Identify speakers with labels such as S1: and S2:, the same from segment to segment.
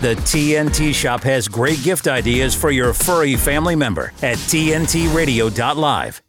S1: The TNT Shop has great gift ideas for your furry family member at TNTRadio.live.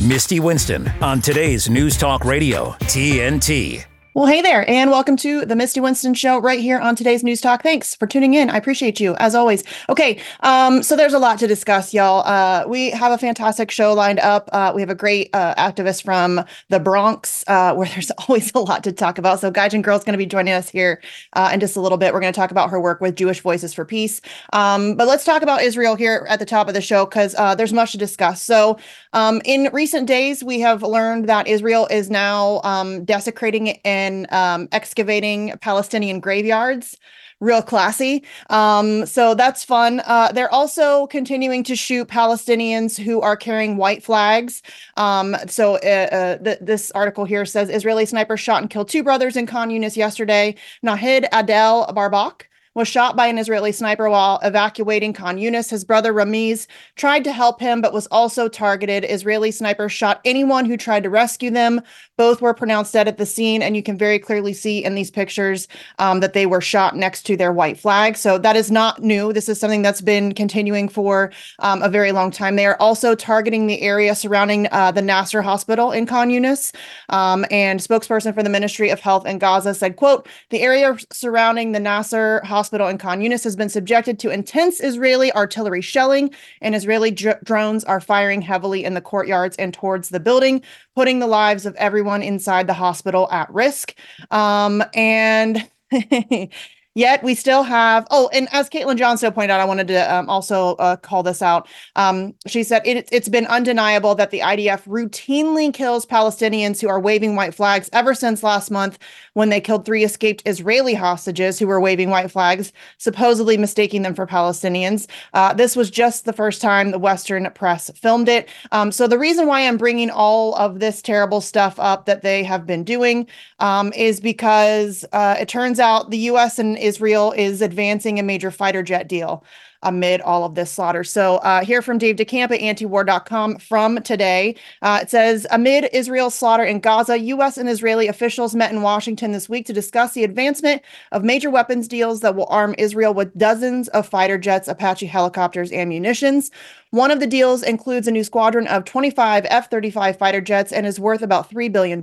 S1: Misty Winston on today's News Talk Radio, TNT.
S2: Well, hey there, and welcome to the Misty Winston Show right here on today's News Talk. Thanks for tuning in. I appreciate you as always. Okay, um, so there's a lot to discuss, y'all. Uh, we have a fantastic show lined up. Uh, we have a great uh, activist from the Bronx, uh, where there's always a lot to talk about. So, Gaijin Girl's going to be joining us here uh, in just a little bit. We're going to talk about her work with Jewish Voices for Peace. Um, but let's talk about Israel here at the top of the show because uh, there's much to discuss. So, um, in recent days, we have learned that Israel is now um, desecrating and and um, excavating Palestinian graveyards. Real classy. Um, so that's fun. Uh, they're also continuing to shoot Palestinians who are carrying white flags. Um, so uh, uh, th- this article here says Israeli sniper shot and killed two brothers in Khan Yunis yesterday. Nahid Adel Barbak was shot by an Israeli sniper while evacuating Khan Yunis. His brother Ramiz tried to help him, but was also targeted. Israeli snipers shot anyone who tried to rescue them. Both were pronounced dead at the scene, and you can very clearly see in these pictures um, that they were shot next to their white flag. So that is not new. This is something that's been continuing for um, a very long time. They are also targeting the area surrounding uh, the Nasser Hospital in Khan Yunis. Um, and spokesperson for the Ministry of Health in Gaza said, "quote The area surrounding the Nasser Hospital." in Khan Yunis has been subjected to intense Israeli artillery shelling, and Israeli dr- drones are firing heavily in the courtyards and towards the building, putting the lives of everyone inside the hospital at risk. Um, and Yet we still have, oh, and as Caitlin Johnstone pointed out, I wanted to um, also uh, call this out. Um, she said it, it's been undeniable that the IDF routinely kills Palestinians who are waving white flags ever since last month when they killed three escaped Israeli hostages who were waving white flags, supposedly mistaking them for Palestinians. Uh, this was just the first time the Western press filmed it. Um, so the reason why I'm bringing all of this terrible stuff up that they have been doing um, is because uh, it turns out the U.S. and Israel is advancing a major fighter jet deal amid all of this slaughter. So, uh, here from Dave DeCamp at antiwar.com from today. Uh, it says Amid Israel's slaughter in Gaza, U.S. and Israeli officials met in Washington this week to discuss the advancement of major weapons deals that will arm Israel with dozens of fighter jets, Apache helicopters, and munitions. One of the deals includes a new squadron of 25 F 35 fighter jets and is worth about $3 billion.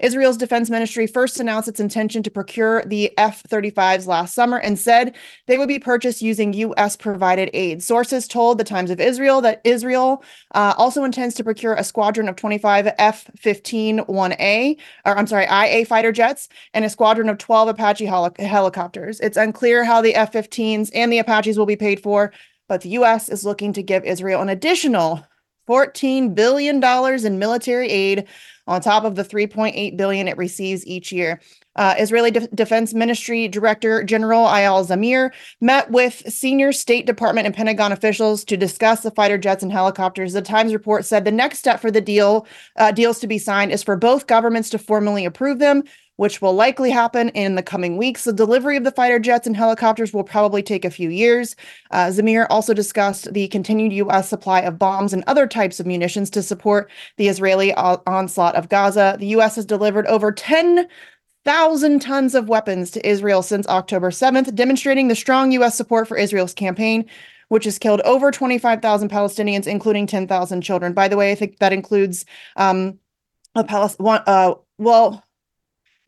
S2: Israel's defense ministry first announced its intention to procure the F 35s last summer and said they would be purchased using U.S. provided aid. Sources told the Times of Israel that Israel uh, also intends to procure a squadron of 25 F 15 1A, or I'm sorry, IA fighter jets and a squadron of 12 Apache heli- helicopters. It's unclear how the F 15s and the Apaches will be paid for but the U.S. is looking to give Israel an additional $14 billion in military aid on top of the 3.8 billion it receives each year. Uh, Israeli De- Defense Ministry Director General Eyal Zamir met with senior State Department and Pentagon officials to discuss the fighter jets and helicopters. The Times report said the next step for the deal uh, deals to be signed is for both governments to formally approve them which will likely happen in the coming weeks. The delivery of the fighter jets and helicopters will probably take a few years. Uh, Zamir also discussed the continued U.S. supply of bombs and other types of munitions to support the Israeli onslaught of Gaza. The U.S. has delivered over 10 thousand tons of weapons to Israel since October 7th, demonstrating the strong U.S. support for Israel's campaign, which has killed over 25,000 Palestinians, including 10,000 children. By the way, I think that includes um, a Palestine. Uh, well,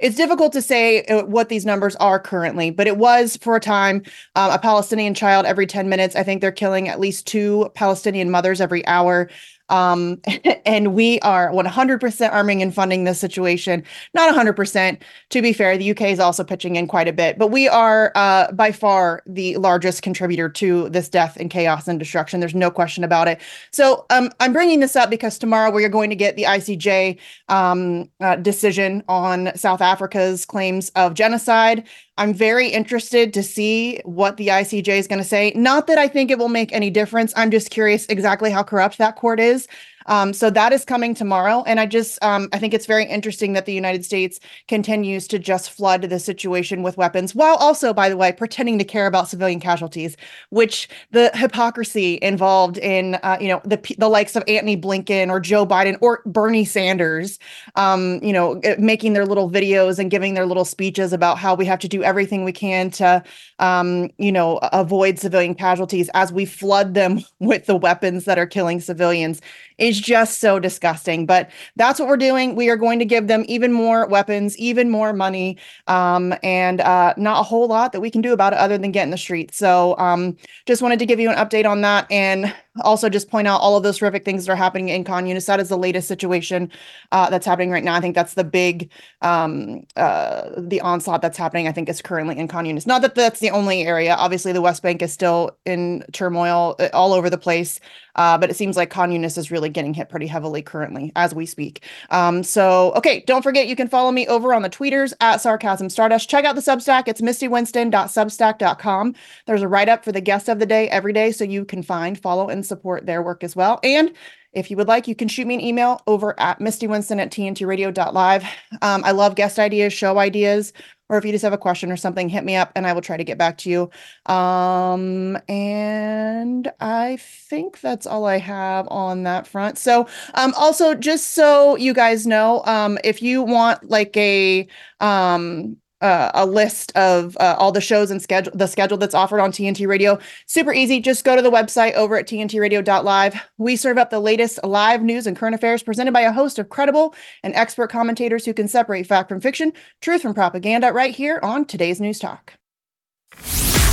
S2: it's difficult to say uh, what these numbers are currently, but it was for a time um, a Palestinian child every 10 minutes. I think they're killing at least two Palestinian mothers every hour. Um, and we are 100% arming and funding this situation. Not 100%. To be fair, the UK is also pitching in quite a bit, but we are uh, by far the largest contributor to this death and chaos and destruction. There's no question about it. So um, I'm bringing this up because tomorrow we are going to get the ICJ um, uh, decision on South Africa's claims of genocide. I'm very interested to see what the ICJ is going to say. Not that I think it will make any difference. I'm just curious exactly how corrupt that court is. Um, so that is coming tomorrow. And I just, um, I think it's very interesting that the United States continues to just flood the situation with weapons while also, by the way, pretending to care about civilian casualties, which the hypocrisy involved in, uh, you know, the, the likes of Antony Blinken or Joe Biden or Bernie Sanders, um, you know, making their little videos and giving their little speeches about how we have to do everything we can to, um, you know, avoid civilian casualties as we flood them with the weapons that are killing civilians is just so disgusting. But that's what we're doing. We are going to give them even more weapons, even more money, um, and uh, not a whole lot that we can do about it other than get in the street. So um, just wanted to give you an update on that and also just point out all of those horrific things that are happening in Khan Yunis. That is the latest situation uh, that's happening right now. I think that's the big, um, uh, the onslaught that's happening, I think is currently in Khan Yunis. Not that that's the only area. Obviously, the West Bank is still in turmoil uh, all over the place. Uh, but it seems like Khan Yunis is really getting hit pretty heavily currently as we speak. Um, so, okay, don't forget you can follow me over on the tweeters at Sarcasm Stardust. Check out the Substack. It's mistywinston.substack.com. There's a write up for the guest of the day every day, so you can find, follow, and support their work as well. And if you would like, you can shoot me an email over at Misty mistywinston at tntradio.live. Um, I love guest ideas, show ideas, or if you just have a question or something, hit me up and I will try to get back to you. Um, and I think that's all I have on that front. So, um, also just so you guys know, um, if you want like a, um, uh, a list of uh, all the shows and schedule the schedule that's offered on TNT Radio. Super easy. Just go to the website over at tntradio.live. We serve up the latest live news and current affairs presented by a host of credible and expert commentators who can separate fact from fiction, truth from propaganda right here on today's News Talk.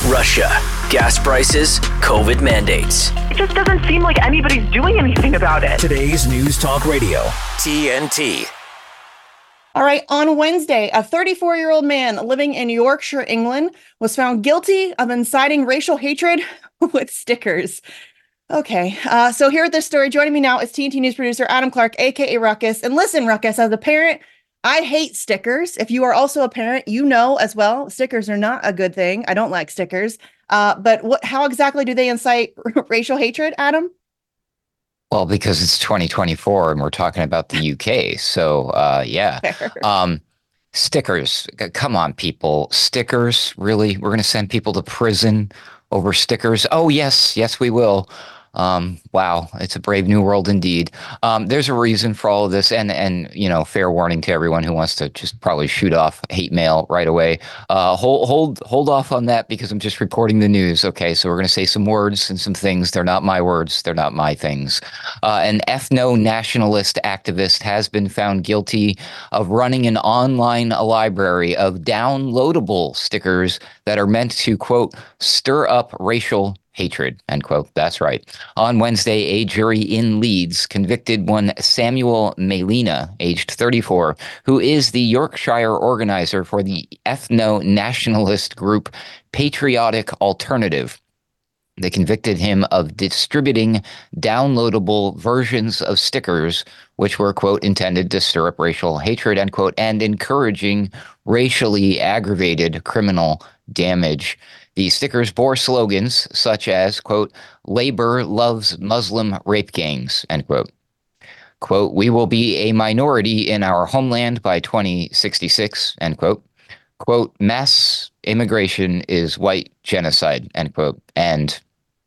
S3: Russia, gas prices, COVID mandates.
S4: It just doesn't seem like anybody's doing anything about it.
S1: Today's News Talk Radio, TNT.
S2: All right. On Wednesday, a 34 year old man living in Yorkshire, England, was found guilty of inciting racial hatred with stickers. Okay. Uh, so here at this story, joining me now is TNT News producer Adam Clark, aka Ruckus. And listen, Ruckus, as a parent, I hate stickers. If you are also a parent, you know as well, stickers are not a good thing. I don't like stickers. Uh, but what? How exactly do they incite racial hatred, Adam?
S5: Well, because it's 2024 and we're talking about the UK. So, uh, yeah. Um, stickers. Come on, people. Stickers. Really? We're going to send people to prison over stickers? Oh, yes. Yes, we will. Um, wow, it's a brave new world indeed. Um, there's a reason for all of this, and and you know, fair warning to everyone who wants to just probably shoot off hate mail right away. Uh, hold hold hold off on that because I'm just reporting the news. Okay, so we're to say some words and some things. They're not my words. They're not my things. Uh, an ethno nationalist activist has been found guilty of running an online library of downloadable stickers that are meant to quote stir up racial hatred, end quote. That's right. On Wednesday, a jury in Leeds convicted one Samuel Melina, aged 34, who is the Yorkshire organizer for the ethno nationalist group Patriotic Alternative. They convicted him of distributing downloadable versions of stickers, which were, quote, intended to stir up racial hatred, end quote, and encouraging racially aggravated criminal damage. The stickers bore slogans such as, quote, Labor loves Muslim rape gangs, end quote. Quote, we will be a minority in our homeland by 2066, end quote. Quote, mass immigration is white genocide, end quote. And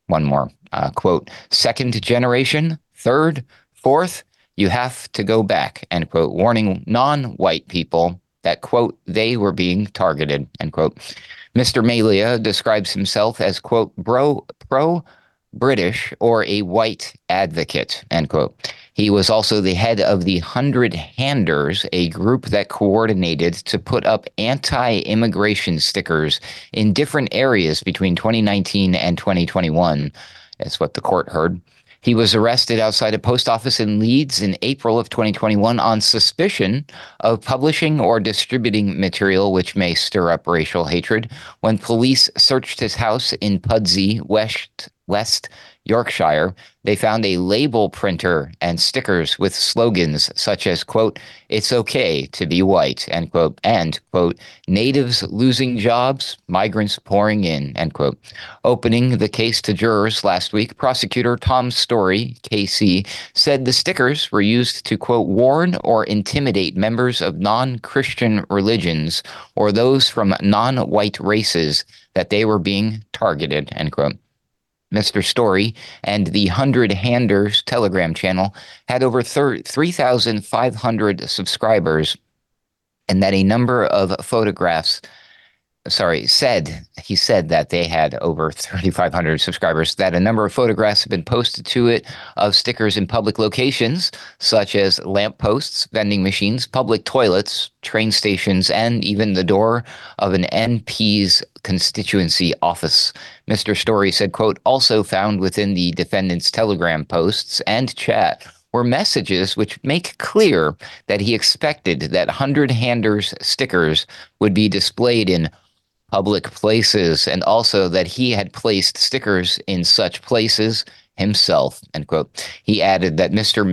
S5: one more, uh, quote, second generation, third, fourth, you have to go back, end quote, warning non white people that, quote, they were being targeted, end quote. Mr. Melia describes himself as, quote, bro, pro British or a white advocate, end quote. He was also the head of the Hundred Handers, a group that coordinated to put up anti immigration stickers in different areas between 2019 and 2021. That's what the court heard. He was arrested outside a post office in Leeds in April of 2021 on suspicion of publishing or distributing material which may stir up racial hatred. When police searched his house in Pudsey, West, West Yorkshire, they found a label printer and stickers with slogans such as, quote, it's okay to be white, end quote, and, quote, natives losing jobs, migrants pouring in, end quote. Opening the case to jurors last week, prosecutor Tom Storey, KC, said the stickers were used to, quote, warn or intimidate members of non Christian religions or those from non white races that they were being targeted, end quote. Mr. Storey and the Hundred Handers Telegram channel had over 3,500 subscribers, and that a number of photographs sorry, said he said that they had over 3,500 subscribers. That a number of photographs have been posted to it of stickers in public locations such as lampposts, vending machines, public toilets, train stations, and even the door of an MP's constituency office. Mr. Storey said, "quote Also found within the defendant's Telegram posts and chat." were messages which make clear that he expected that Hundred Handers stickers would be displayed in public places, and also that he had placed stickers in such places himself, end quote. He added that Mr.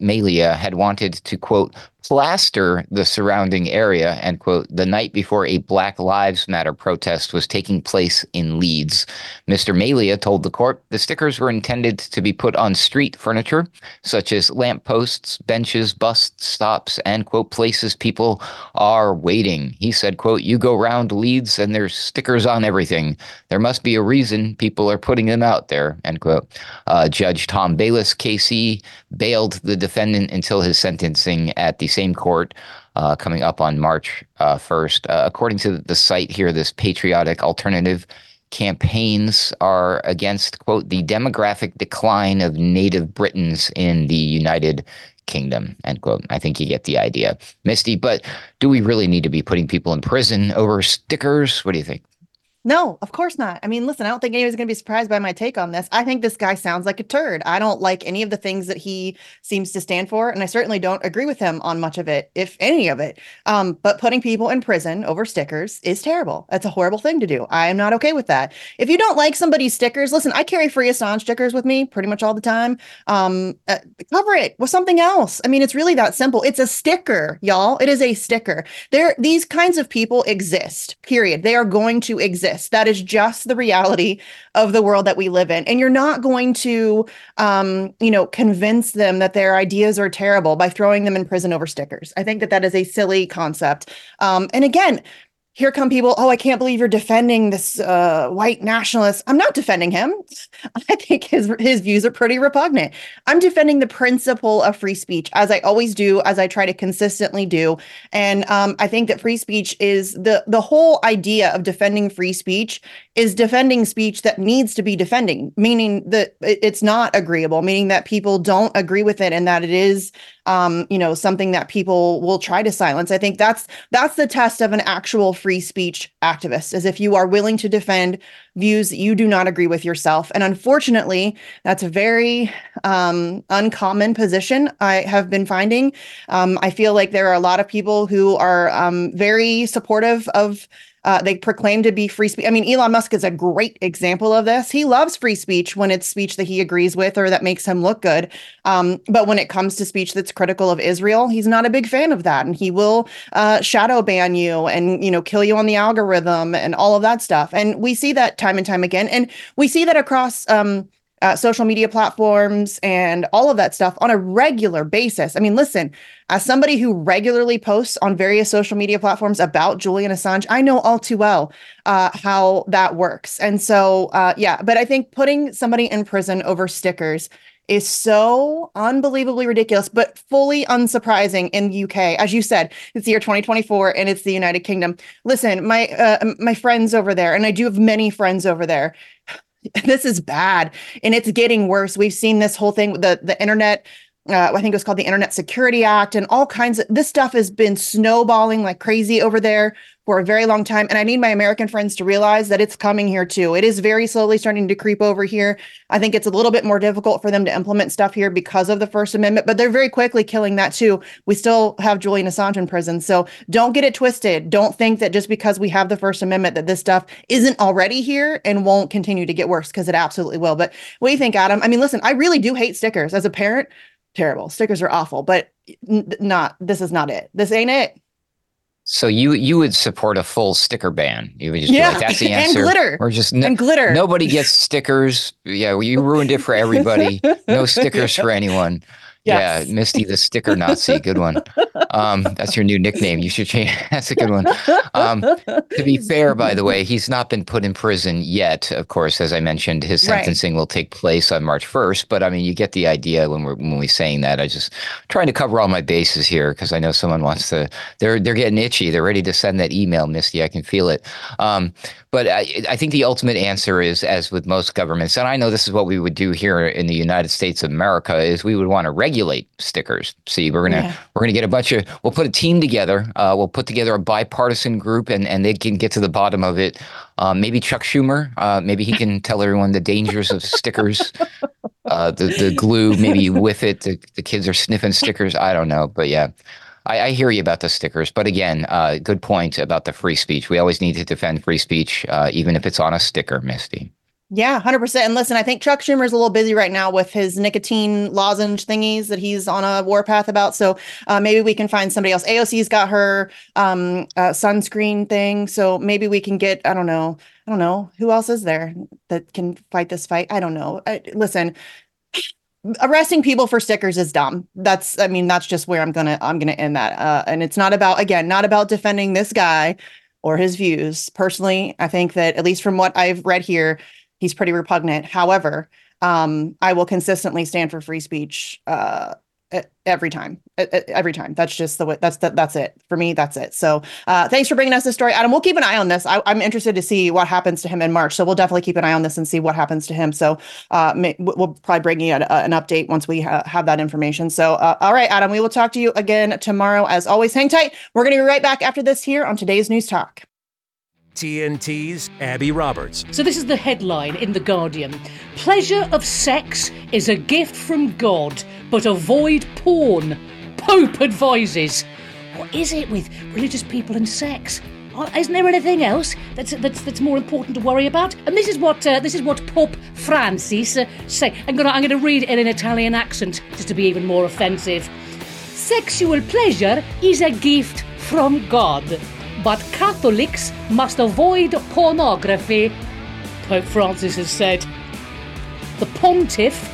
S5: Melia had wanted to, quote, plaster the surrounding area, end quote, the night before a Black Lives Matter protest was taking place in Leeds. Mr. Melia told the court the stickers were intended to be put on street furniture, such as lampposts, benches, bus stops, and, quote, places people are waiting. He said, quote, you go round Leeds and there's stickers on everything. There must be a reason people are putting them out there, end quote. Uh, Judge Tom Bayliss, KC, bailed the defendant until his sentencing at the same court uh, coming up on March uh, 1st. Uh, according to the site here, this patriotic alternative campaigns are against, quote, the demographic decline of native Britons in the United Kingdom, end quote. I think you get the idea. Misty, but do we really need to be putting people in prison over stickers? What do you think?
S2: No, of course not. I mean, listen, I don't think anyone's going to be surprised by my take on this. I think this guy sounds like a turd. I don't like any of the things that he seems to stand for, and I certainly don't agree with him on much of it, if any of it. Um, but putting people in prison over stickers is terrible. That's a horrible thing to do. I am not okay with that. If you don't like somebody's stickers, listen, I carry free Assange stickers with me pretty much all the time. Um, uh, cover it with something else. I mean, it's really that simple. It's a sticker, y'all. It is a sticker. There, these kinds of people exist. Period. They are going to exist this. That is just the reality of the world that we live in. And you're not going to, um, you know, convince them that their ideas are terrible by throwing them in prison over stickers. I think that that is a silly concept. Um, and again, here come people oh i can't believe you're defending this uh, white nationalist. I'm not defending him. I think his his views are pretty repugnant. I'm defending the principle of free speech as i always do as i try to consistently do. And um, i think that free speech is the the whole idea of defending free speech is defending speech that needs to be defending meaning that it's not agreeable meaning that people don't agree with it and that it is um, you know, something that people will try to silence. I think that's that's the test of an actual free speech activist, is if you are willing to defend views that you do not agree with yourself. And unfortunately, that's a very um, uncommon position I have been finding. Um, I feel like there are a lot of people who are um, very supportive of uh, they proclaim to be free speech. I mean, Elon Musk is a great example of this. He loves free speech when it's speech that he agrees with or that makes him look good. Um, but when it comes to speech that's critical of Israel, he's not a big fan of that, and he will uh, shadow ban you and you know kill you on the algorithm and all of that stuff. And we see that time and time again, and we see that across. Um, uh, social media platforms and all of that stuff on a regular basis. I mean, listen, as somebody who regularly posts on various social media platforms about Julian Assange, I know all too well uh, how that works. And so, uh, yeah, but I think putting somebody in prison over stickers is so unbelievably ridiculous, but fully unsurprising in the UK. As you said, it's the year 2024 and it's the United Kingdom. Listen, my uh, my friends over there, and I do have many friends over there this is bad and it's getting worse. We've seen this whole thing, the the internet uh, I think it was called the Internet Security Act, and all kinds of this stuff has been snowballing like crazy over there for a very long time. And I need my American friends to realize that it's coming here too. It is very slowly starting to creep over here. I think it's a little bit more difficult for them to implement stuff here because of the First Amendment, but they're very quickly killing that too. We still have Julian Assange in prison. So don't get it twisted. Don't think that just because we have the First Amendment that this stuff isn't already here and won't continue to get worse because it absolutely will. But what do you think, Adam? I mean, listen, I really do hate stickers as a parent. Terrible. Stickers are awful, but n- not this is not it. This ain't it.
S5: So you you would support a full sticker ban? You would just yeah. like, "That's the answer."
S2: and glitter.
S5: Or just
S2: no, and glitter.
S5: Nobody gets stickers. Yeah, you ruined it for everybody. no stickers for anyone. Yes. Yeah, Misty the sticker Nazi. Good one. Um, that's your new nickname. You should change. That's a good one. Um, to be fair, by the way, he's not been put in prison yet. Of course, as I mentioned, his sentencing right. will take place on March 1st. But I mean, you get the idea when we're when we're saying that. I just trying to cover all my bases here because I know someone wants to. They're they're getting itchy. They're ready to send that email, Misty. I can feel it. Um, but I, I think the ultimate answer is, as with most governments, and I know this is what we would do here in the United States of America, is we would want to regulate stickers. See, we're gonna yeah. we're gonna get a bunch of. We'll put a team together. Uh, we'll put together a bipartisan group, and and they can get to the bottom of it. Uh, maybe Chuck Schumer. Uh, maybe he can tell everyone the dangers of stickers. Uh, the the glue, maybe with it, the, the kids are sniffing stickers. I don't know, but yeah. I, I hear you about the stickers, but again, uh, good point about the free speech. We always need to defend free speech, uh, even if it's on a sticker, Misty.
S2: Yeah, 100%. And listen, I think Chuck Schumer's a little busy right now with his nicotine lozenge thingies that he's on a warpath about. So uh, maybe we can find somebody else. AOC's got her um, uh, sunscreen thing. So maybe we can get, I don't know, I don't know, who else is there that can fight this fight? I don't know. I, listen, arresting people for stickers is dumb. That's i mean that's just where i'm gonna i'm gonna end that. Uh, and it's not about again not about defending this guy or his views. Personally i think that at least from what i've read here he's pretty repugnant. However um, i will consistently stand for free speech uh, every time every time. That's just the way that's the, that's it. For me that's it. So uh, thanks for bringing us this story. Adam we'll keep an eye on this. I, am interested to see what happens to him in march so we'll definitely keep an eye on this and see what happens to him. So uh, may, we'll probably bring you a, a, an update once we ha- have that information. So uh, all right adam we will talk to you again tomorrow. As always hang tight. We're going to be right back after this here on today's news talk.
S1: TNT's Abby Roberts.
S6: So, this is the headline in The Guardian. Pleasure of sex is a gift from God, but avoid porn. Pope advises. What is it with religious people and sex? Uh, isn't there anything else that's that's that's more important to worry about? And this is what uh, this is what Pope Francis uh, say. I'm gonna I'm gonna read it in an Italian accent just to be even more offensive. Sexual pleasure is a gift from God but Catholics must avoid pornography, Pope Francis has said. The pontiff,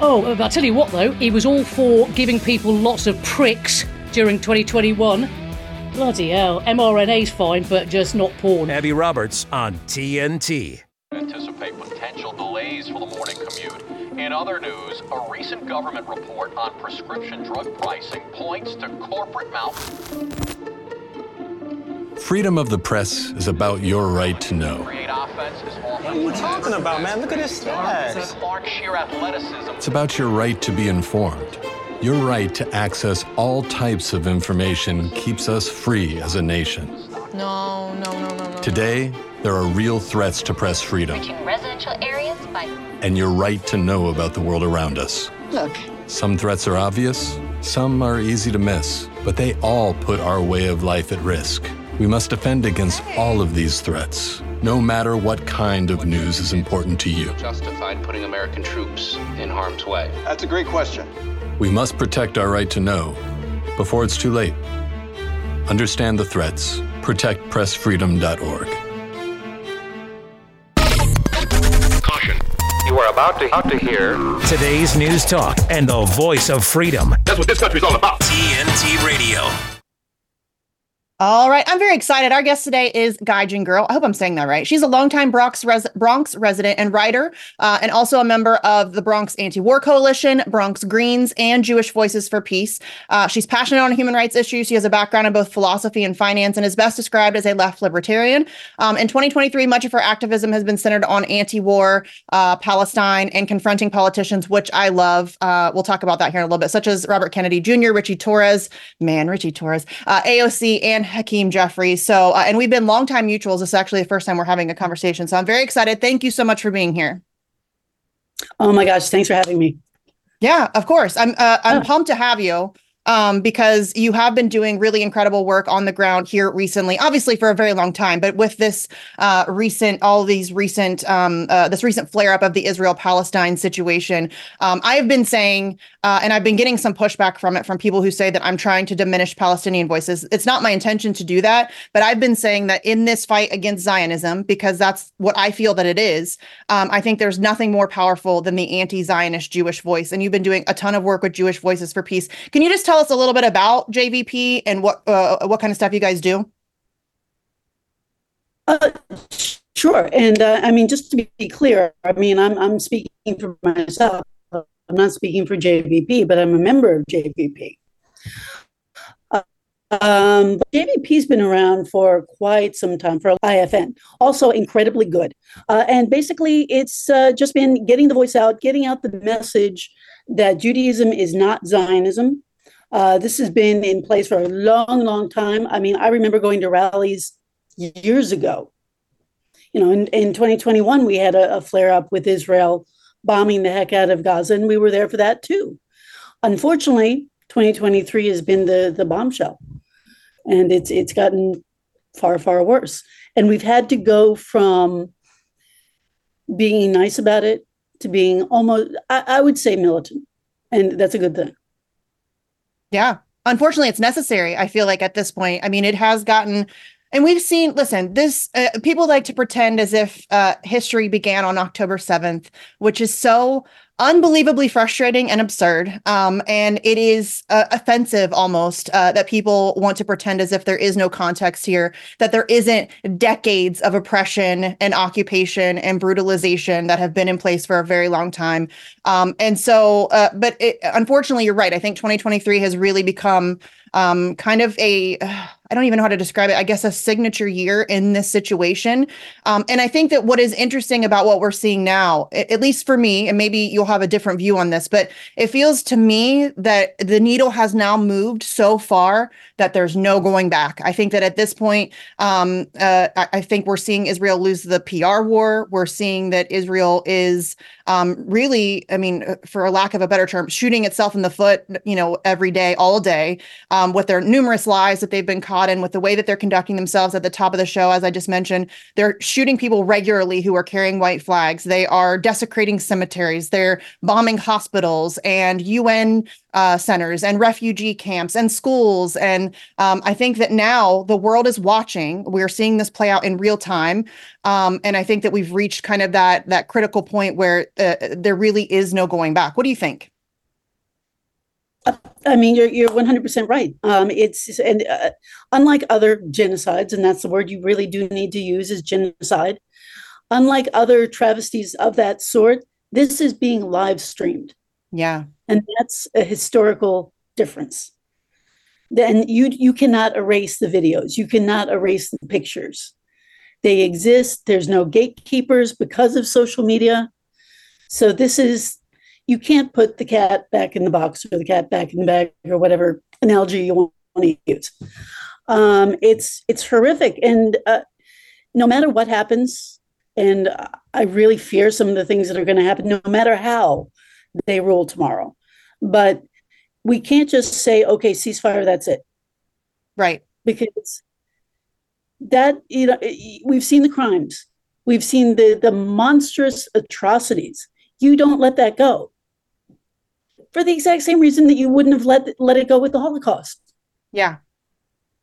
S6: oh, I'll tell you what though, he was all for giving people lots of pricks during 2021. Bloody hell, mRNA's fine, but just not porn.
S1: Abby Roberts on TNT.
S7: Anticipate potential delays for the morning commute. In other news, a recent government report on prescription drug pricing points to corporate mouth.
S8: Freedom of the press is about your right to know.
S9: What are you talking about, man? Look at his stats.
S8: It's about your right to be informed. Your right to access all types of information keeps us free as a nation.
S10: No, no, no, no, no.
S8: Today, there are real threats to press freedom.
S10: Reaching residential areas by...
S8: And your right to know about the world around us.
S10: Look.
S8: Some threats are obvious, some are easy to miss, but they all put our way of life at risk. We must defend against all of these threats, no matter what kind of news is important to you.
S11: Justified putting American troops in harm's way?
S9: That's a great question.
S8: We must protect our right to know before it's too late. Understand the threats. ProtectPressFreedom.org.
S12: Caution. You are about to, about to hear
S1: today's news talk and the voice of freedom.
S12: That's what this country's all about.
S1: TNT Radio.
S2: All right, I'm very excited. Our guest today is Gaijin Girl. I hope I'm saying that right. She's a longtime Bronx, res- Bronx resident and writer, uh, and also a member of the Bronx Anti-War Coalition, Bronx Greens, and Jewish Voices for Peace. Uh, she's passionate on human rights issues. She has a background in both philosophy and finance, and is best described as a left libertarian. Um, in 2023, much of her activism has been centered on anti-war, uh, Palestine, and confronting politicians, which I love. Uh, we'll talk about that here in a little bit, such as Robert Kennedy Jr., Richie Torres, man, Richie Torres, uh, AOC, and Hakeem Jeffrey. So, uh, and we've been longtime mutuals. This is actually the first time we're having a conversation. So I'm very excited. Thank you so much for being here.
S13: Oh my gosh, thanks for having me.
S2: Yeah, of course. I'm uh, I'm pumped to have you um, because you have been doing really incredible work on the ground here recently, obviously for a very long time, but with this uh, recent, all these recent, um, uh, this recent flare up of the Israel Palestine situation, um, I have been saying, uh, and I've been getting some pushback from it from people who say that I'm trying to diminish Palestinian voices. It's not my intention to do that, but I've been saying that in this fight against Zionism, because that's what I feel that it is, um, I think there's nothing more powerful than the anti Zionist Jewish voice. And you've been doing a ton of work with Jewish Voices for Peace. Can you just tell tell us a little bit about JVP and what uh, what kind of stuff you guys do?
S13: Uh, sure. And uh, I mean, just to be clear, I mean, I'm I'm speaking for myself. I'm not speaking for JVP, but I'm a member of JVP. Um, JVP's been around for quite some time for IFN, also incredibly good. Uh, and basically, it's uh, just been getting the voice out, getting out the message that Judaism is not Zionism, uh, this has been in place for a long, long time. I mean, I remember going to rallies years ago. You know, in, in 2021, we had a, a flare up with Israel bombing the heck out of Gaza, and we were there for that too. Unfortunately, 2023 has been the, the bombshell, and it's it's gotten far, far worse. And we've had to go from being nice about it to being almost, I, I would say, militant. And that's a good thing.
S2: Yeah. Unfortunately, it's necessary. I feel like at this point, I mean, it has gotten, and we've seen, listen, this, uh, people like to pretend as if uh, history began on October 7th, which is so unbelievably frustrating and absurd. Um, and it is uh, offensive almost uh, that people want to pretend as if there is no context here, that there isn't decades of oppression and occupation and brutalization that have been in place for a very long time. Um, and so, uh, but it, unfortunately, you're right. I think 2023 has really become um, kind of a I don't even know how to describe it. I guess a signature year in this situation. Um, and I think that what is interesting about what we're seeing now, at least for me, and maybe you'll have a different view on this, but it feels to me that the needle has now moved so far that there's no going back. I think that at this point, um, uh, I, think we're seeing Israel lose the PR war. We're seeing that Israel is um, really, I mean, uh, for a lack of a better term, shooting itself in the foot, you know, every day, all day, um, with their numerous lies that they've been in, with the way that they're conducting themselves at the top of the show. As I just mentioned, they're shooting people regularly who are carrying white flags. They are desecrating cemeteries. They're bombing hospitals and UN uh, centers and refugee camps and schools. And um, I think that now the world is watching. We're seeing this play out in real time. Um, and I think that we've reached kind of that that critical point where uh, there really is no going back. What do you think?
S13: I mean, you're you're 100% right. Um, it's and uh, unlike other genocides, and that's the word you really do need to use is genocide. Unlike other travesties of that sort, this is being live streamed.
S2: Yeah.
S13: And that's a historical difference. Then you you cannot erase the videos. You cannot erase the pictures. They exist. There's no gatekeepers because of social media. So this is you can't put the cat back in the box or the cat back in the bag or whatever analogy you want to use. Um, it's it's horrific, and uh, no matter what happens, and I really fear some of the things that are going to happen. No matter how they rule tomorrow. But we can't just say, okay, ceasefire, that's it.
S2: Right.
S13: Because that, you know, we've seen the crimes, we've seen the, the monstrous atrocities. You don't let that go for the exact same reason that you wouldn't have let, let it go with the Holocaust.
S2: Yeah.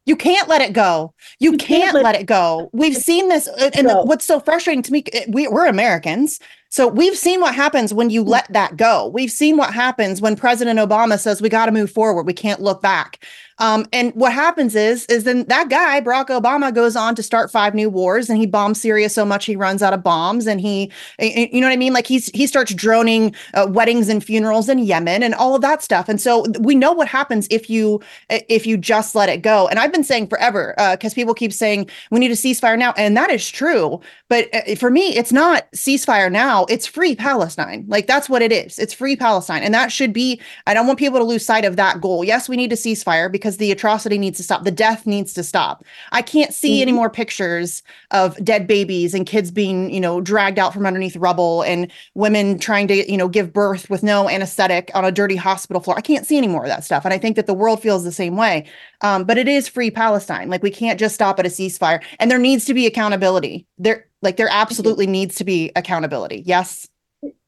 S2: You can't let it go. You, you can't, can't let, it go. We've seen this. Uh, and go. what's so frustrating to me, uh, we, we're Americans. So we've seen what happens when you let that go. We've seen what happens when President Obama says we got to move forward. We can't look back. Um, and what happens is, is then that guy, Barack Obama, goes on to start five new wars, and he bombs Syria so much he runs out of bombs, and he, you know what I mean? Like he's he starts droning uh, weddings and funerals in Yemen and all of that stuff. And so we know what happens if you if you just let it go. And I've been saying forever because uh, people keep saying we need a ceasefire now, and that is true. But uh, for me, it's not ceasefire now it's free Palestine. Like that's what it is. It's free Palestine. And that should be, I don't want people to lose sight of that goal. Yes, we need a ceasefire because the atrocity needs to stop. The death needs to stop. I can't see mm-hmm. any more pictures of dead babies and kids being, you know, dragged out from underneath rubble and women trying to, you know, give birth with no anesthetic on a dirty hospital floor. I can't see any more of that stuff. And I think that the world feels the same way. Um, but it is free Palestine. Like we can't just stop at a ceasefire. And there needs to be accountability. There, like there absolutely needs to be accountability. Yes.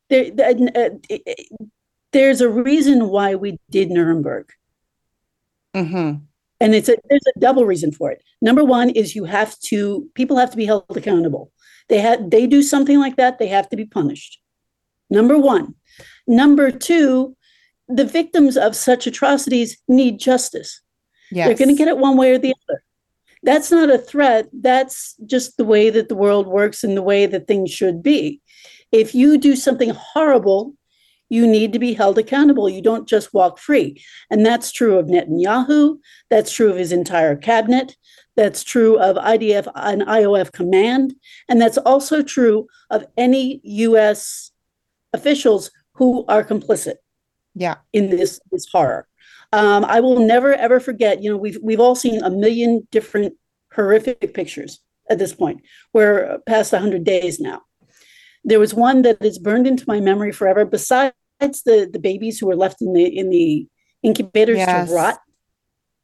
S13: There, uh, there's a reason why we did Nuremberg.
S2: Mm-hmm.
S13: And it's a there's a double reason for it. Number one is you have to people have to be held accountable. They had they do something like that, they have to be punished. Number one. Number two, the victims of such atrocities need justice. Yes. They're going to get it one way or the other. That's not a threat. That's just the way that the world works and the way that things should be. If you do something horrible, you need to be held accountable. You don't just walk free. And that's true of Netanyahu. That's true of his entire cabinet. That's true of IDF and IOF command. And that's also true of any US officials who are complicit
S2: yeah.
S13: in this, this horror. Um, I will never ever forget. You know, we've we've all seen a million different horrific pictures at this point. We're past hundred days now. There was one that is burned into my memory forever. Besides the the babies who were left in the in the incubators yes. to rot.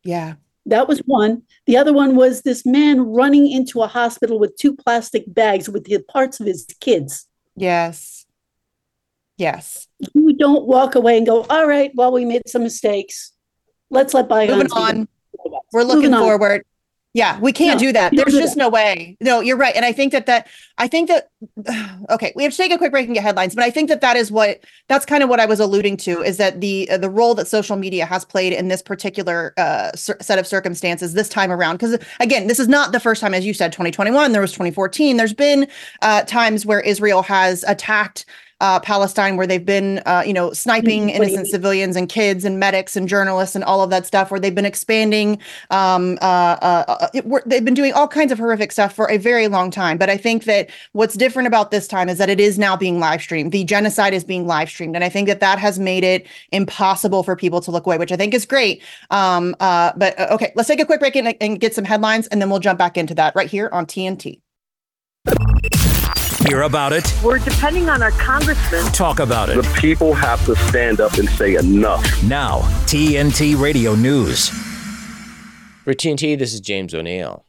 S2: Yeah.
S13: That was one. The other one was this man running into a hospital with two plastic bags with the parts of his kids.
S2: Yes. Yes.
S13: You don't walk away and go, all right, well, we made some mistakes. Let's let bygones.
S2: Moving on. We're looking forward. Yeah, we can't no, do that. There's just that. no way. No, you're right. And I think that that I think that okay, we have to take a quick break and get headlines, but I think that that is what that's kind of what I was alluding to is that the uh, the role that social media has played in this particular uh, set of circumstances this time around because again, this is not the first time as you said 2021, there was 2014. There's been uh, times where Israel has attacked uh, Palestine, where they've been, uh, you know, sniping mm-hmm. innocent civilians and kids and medics and journalists and all of that stuff, where they've been expanding. Um, uh, uh, uh it, they've been doing all kinds of horrific stuff for a very long time. But I think that what's different about this time is that it is now being live streamed. The genocide is being live streamed, and I think that that has made it impossible for people to look away, which I think is great. Um, uh, but okay, let's take a quick break and, and get some headlines, and then we'll jump back into that right here on TNT.
S1: Hear about it.
S4: We're depending on our congressmen.
S1: Talk about it.
S14: The people have to stand up and say enough.
S1: Now, TNT Radio News.
S15: For TNT, this is James O'Neill.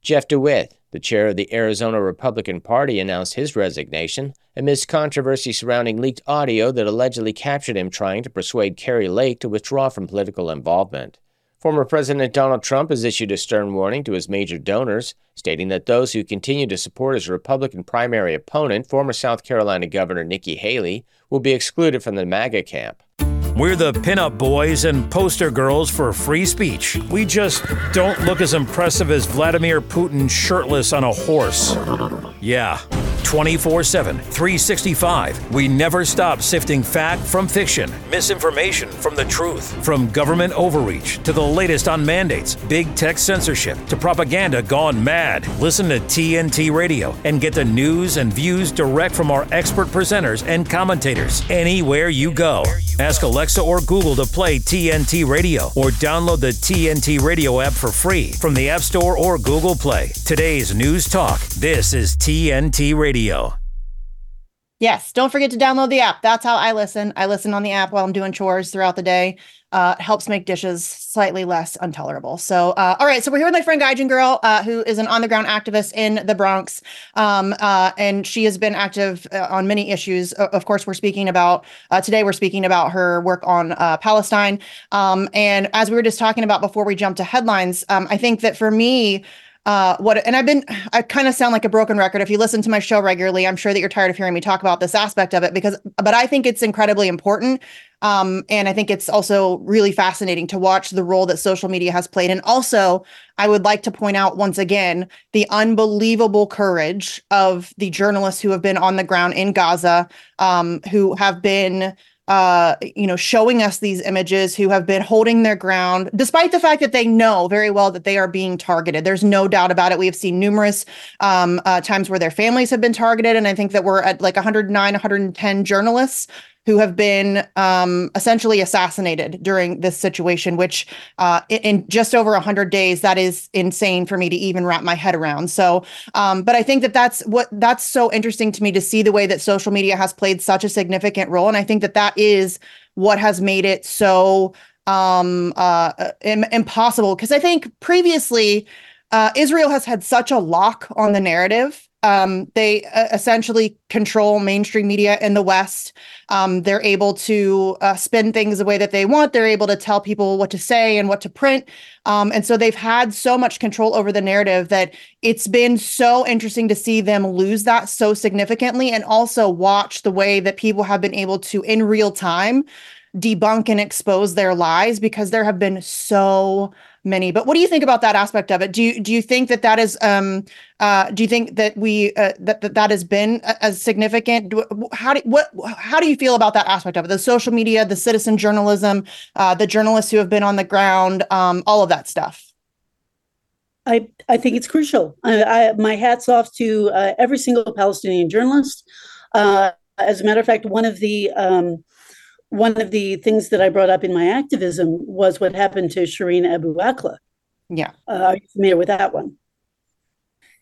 S15: Jeff DeWitt, the chair of the Arizona Republican Party, announced his resignation amidst controversy surrounding leaked audio that allegedly captured him trying to persuade Kari Lake to withdraw from political involvement. Former President Donald Trump has issued a stern warning to his major donors, stating that those who continue to support his Republican primary opponent, former South Carolina Governor Nikki Haley, will be excluded from the MAGA camp.
S1: We're the pinup boys and poster girls for free speech. We just don't look as impressive as Vladimir Putin shirtless on a horse. Yeah. 24 7, 365. We never stop sifting fact from fiction, misinformation from the truth, from government overreach to the latest on mandates, big tech censorship to propaganda gone mad. Listen to TNT Radio and get the news and views direct from our expert presenters and commentators anywhere you go. Ask Alexa or Google to play TNT Radio or download the TNT Radio app for free from the App Store or Google Play. Today's News Talk. This is TNT Radio.
S2: Yes, don't forget to download the app. That's how I listen. I listen on the app while I'm doing chores throughout the day. Uh, helps make dishes slightly less intolerable. So, uh, all right. So we're here with my friend Gaijin Girl, uh, who is an on-the-ground activist in the Bronx, um, uh, and she has been active uh, on many issues. of course, we're speaking about uh, today. We're speaking about her work on Palestine. Um, and as we were just talking about before we jump to headlines, um, I think that for me uh, what and I've been I kind of sound like a broken record. If you listen to my show regularly, I'm sure that you're tired of hearing me talk about this aspect of it because but I think it's incredibly important. Um, and I think it's also really fascinating to watch the role that social media has played. And also, I would like to point out once again the unbelievable courage of the journalists who have been on the ground in Gaza, um, who have been uh, you know, showing us these images, who have been holding their ground, despite the fact that they know very well that they are being targeted. There's no doubt about it. We have seen numerous um, uh, times where their families have been targeted, and I think that we're at like 109, 110 journalists who have been um, essentially assassinated during this situation, which uh, in, just over 100 days, that is insane for me to even wrap my head around. So, um, but I think that that's what that's so interesting to me to see the way that social media has played such a significant role. And I think that that is what has made it so um, uh, Im- impossible. Because I think previously, uh, Israel has had such a lock on the narrative um, they uh, essentially control mainstream media in the West. Um, they're able to uh, spin things the way that they want. They're able to tell people what to say and what to print. Um, and so they've had so much control over the narrative that it's been so interesting to see them lose that so significantly and also watch the way that people have been able to, in real time, debunk and expose their lies because there have been so many. But what do you think about that aspect of it? Do you do you think that that is um uh do you think that we uh, that, that that has been as significant? How do what how do you feel about that aspect of it? The social media, the citizen journalism, uh, the journalists who have been on the ground, um, all of that stuff.
S13: I, I think it's crucial. I, I, my hats off to uh, every single Palestinian journalist. Uh, as a matter of fact, one of the um, one of the things that I brought up in my activism was what happened to Shireen Abu Akleh.
S2: Yeah.
S13: Uh, are you familiar with that one?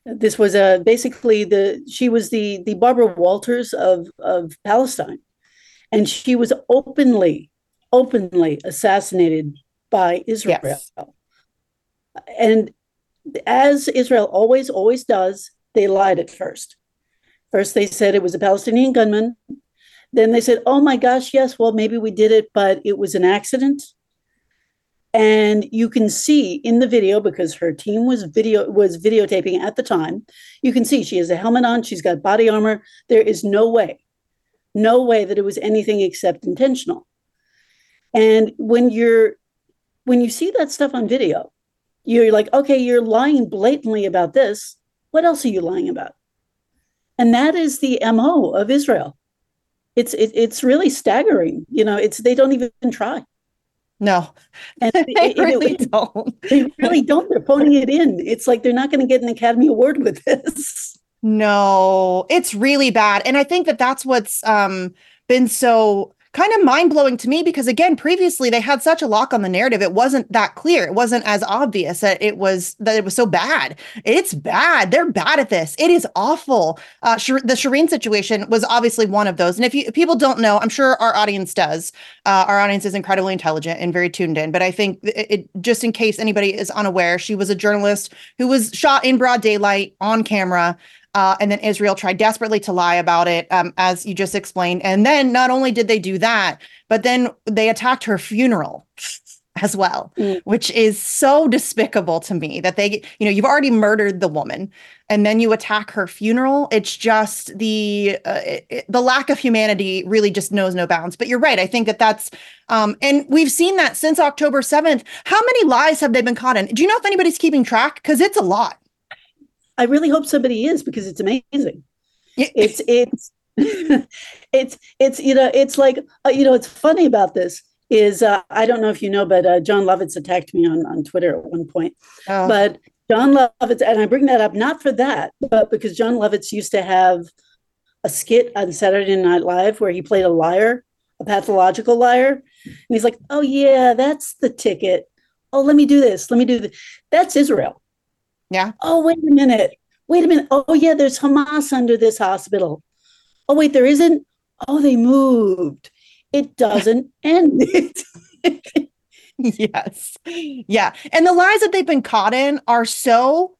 S13: This was a uh, basically the she was the the Barbara Walters of of Palestine, and she was openly openly assassinated by Israel. Yes. And as Israel always always does, they lied at first. First, they said it was a Palestinian gunman then they said, oh my gosh, yes, well, maybe we did it, but it was an accident. And you can see in the video because her team was video was videotaping at the time. You can see she has a helmet on, she's got body armor. There is no way, no way that it was anything except intentional. And when you're when you see that stuff on video, you're like, okay, you're lying blatantly about this. What else are you lying about? And that is the MO of Israel it's it, it's really staggering. You know, it's they don't even try.
S2: No,
S13: and they it, really it, don't. They really don't. They're phoning it in. It's like they're not going to get an Academy Award with this.
S2: No, it's really bad, and I think that that's what's um, been so kind of mind blowing to me because again, previously they had such a lock on the narrative. It wasn't that clear. It wasn't as obvious that it was that it was so bad. It's bad. They're bad at this. It is awful. Uh, the Shireen situation was obviously one of those. And if, you, if people don't know, I'm sure our audience does. Uh, our audience is incredibly intelligent and very tuned in. But I think it, it, just in case anybody is unaware, she was a journalist who was shot in broad daylight on camera. Uh, and then Israel tried desperately to lie about it, um, as you just explained. And then not only did they do that, but then they attacked her funeral as well, mm. which is so despicable to me that they, you know, you've already murdered the woman and then you attack her funeral. It's just the uh, it, the lack of humanity really just knows no bounds. But you're right. I think that that's um, and we've seen that since October 7th. How many lies have they been caught in? Do you know if anybody's keeping track? Because it's a lot.
S13: I really hope somebody is because it's amazing. it's it's it's it's you know it's like uh, you know it's funny about this is uh, I don't know if you know, but uh, Jon Lovitz attacked me on on Twitter at one point. Oh. But Jon Lovitz, and I bring that up not for that, but because Jon Lovitz used to have a skit on Saturday Night Live where he played a liar, a pathological liar, and he's like, "Oh yeah, that's the ticket. Oh, let me do this. Let me do this. That's Israel.
S2: Yeah.
S13: Oh, wait a minute. Wait a minute. Oh, yeah, there's Hamas under this hospital. Oh, wait, there isn't? Oh, they moved. It doesn't end it.
S2: yes. Yeah. And the lies that they've been caught in are so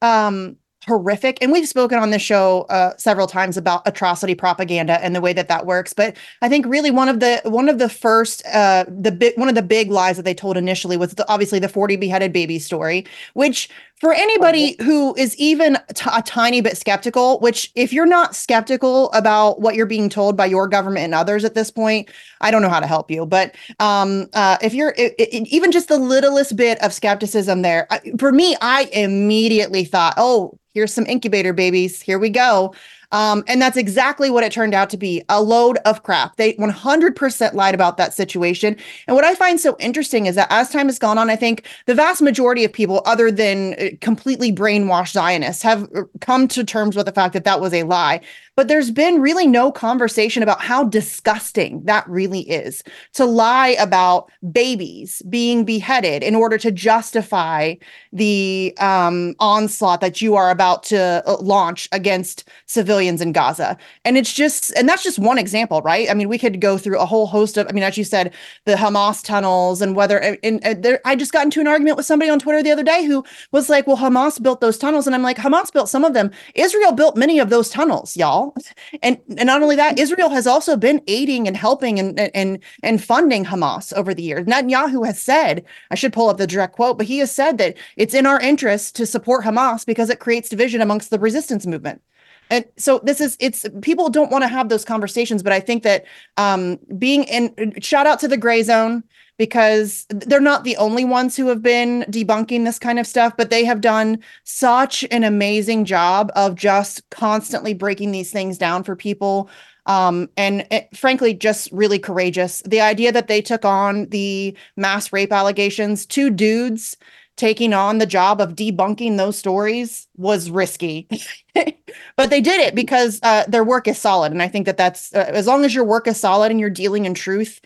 S2: um horrific and we've spoken on this show uh, several times about atrocity propaganda and the way that that works but i think really one of the one of the first uh, the big one of the big lies that they told initially was the, obviously the 40 beheaded baby story which for anybody who is even t- a tiny bit skeptical which if you're not skeptical about what you're being told by your government and others at this point i don't know how to help you but um, uh, if you're it, it, even just the littlest bit of skepticism there for me i immediately thought oh here's some incubator babies. Here we go. Um, and that's exactly what it turned out to be a load of crap. They 100% lied about that situation. And what I find so interesting is that as time has gone on, I think the vast majority of people, other than uh, completely brainwashed Zionists, have uh, come to terms with the fact that that was a lie. But there's been really no conversation about how disgusting that really is to lie about babies being beheaded in order to justify the um, onslaught that you are about to uh, launch against civilians in Gaza. And it's just, and that's just one example, right? I mean, we could go through a whole host of, I mean, as you said, the Hamas tunnels and whether, and, and there, I just got into an argument with somebody on Twitter the other day who was like, well, Hamas built those tunnels. And I'm like, Hamas built some of them. Israel built many of those tunnels, y'all. And and not only that, Israel has also been aiding and helping and and and funding Hamas over the years. Netanyahu has said, I should pull up the direct quote, but he has said that it's in our interest to support Hamas because it creates division amongst the resistance movement. And so this is it's people don't want to have those conversations, but I think that um being in shout out to the gray zone because they're not the only ones who have been debunking this kind of stuff, but they have done such an amazing job of just constantly breaking these things down for people. Um, and it, frankly, just really courageous. The idea that they took on the mass rape allegations, two dudes taking on the job of debunking those stories was risky but they did it because uh, their work is solid and i think that that's uh, as long as your work is solid and you're dealing in truth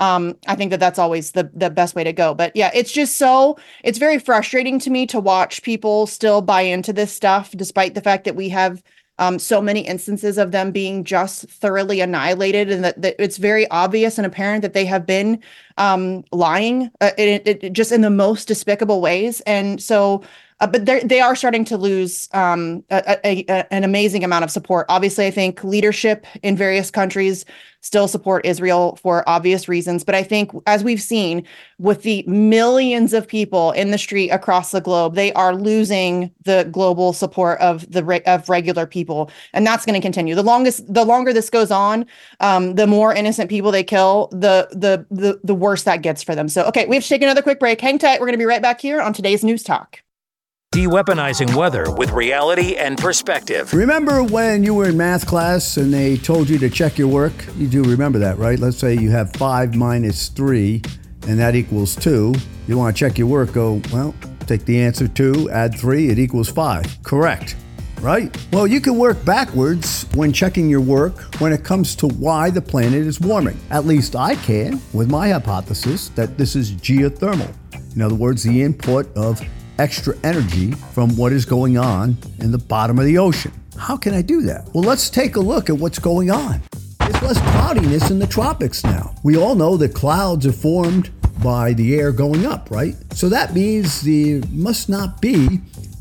S2: um, I think that that's always the the best way to go. But yeah, it's just so it's very frustrating to me to watch people still buy into this stuff, despite the fact that we have um, so many instances of them being just thoroughly annihilated, and that, that it's very obvious and apparent that they have been um, lying, uh, it, it, just in the most despicable ways. And so uh, but they are starting to lose um, a, a, a, an amazing amount of support. Obviously, I think leadership in various countries still support Israel for obvious reasons. But I think, as we've seen with the millions of people in the street across the globe, they are losing the global support of the re- of regular people, and that's going to continue. The longest, the longer this goes on, um, the more innocent people they kill, the the the the worse that gets for them. So, okay, we have to take another quick break. Hang tight. We're going to be right back here on today's News Talk.
S1: De-weaponizing weather with reality and perspective.
S16: Remember when you were in math class and they told you to check your work? You do remember that, right? Let's say you have 5 minus 3 and that equals 2. You want to check your work, go, well, take the answer 2, add 3, it equals 5. Correct. Right? Well, you can work backwards when checking your work when it comes to why the planet is warming. At least I can with my hypothesis that this is geothermal. In other words, the input of extra energy from what is going on in the bottom of the ocean. How can I do that? Well, let's take a look at what's going on. There's less cloudiness in the tropics now. We all know that clouds are formed by the air going up, right? So that means there must not be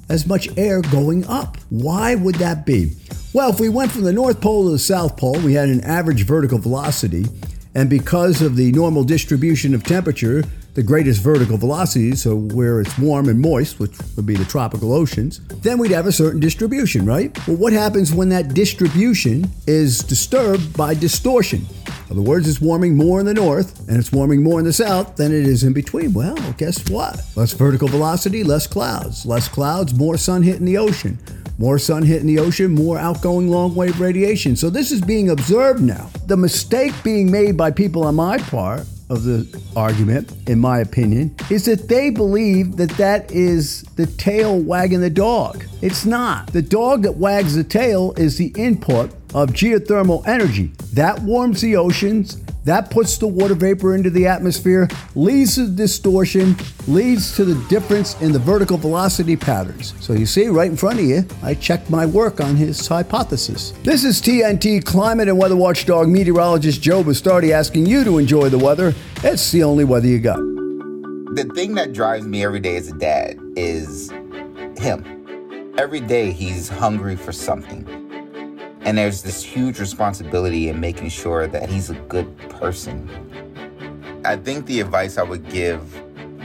S16: as much air going up. Why would that be? Well, if we went from the North Pole to the South Pole, we had an average vertical velocity, and because of the normal distribution of temperature, the greatest vertical velocities, so where it's warm and moist, which would be the tropical oceans, then we'd have a certain distribution, right? Well, what happens when that distribution is disturbed by distortion? In other words, it's warming more in the north and it's warming more in the south than it is in between. Well, guess what? Less vertical velocity, less clouds. Less clouds, more sun hitting the ocean. More sun hitting the ocean, more outgoing long wave radiation. So this is being observed now. The mistake being made by people on my part of the argument, in my opinion, is that they believe that that is the tail wagging the dog. It's not. The dog that wags the tail is the input of geothermal energy. That warms the oceans, that puts the water vapor into the atmosphere, leads to distortion, leads to the difference in the vertical velocity patterns. So you see, right in front of you, I checked my work on his hypothesis. This is TNT climate and weather watchdog meteorologist Joe Bastardi asking you to enjoy the weather. It's the only weather you got.
S17: The thing that drives me every day as a dad is him. Every day he's hungry for something and there's this huge responsibility in making sure that he's a good person. I think the advice I would give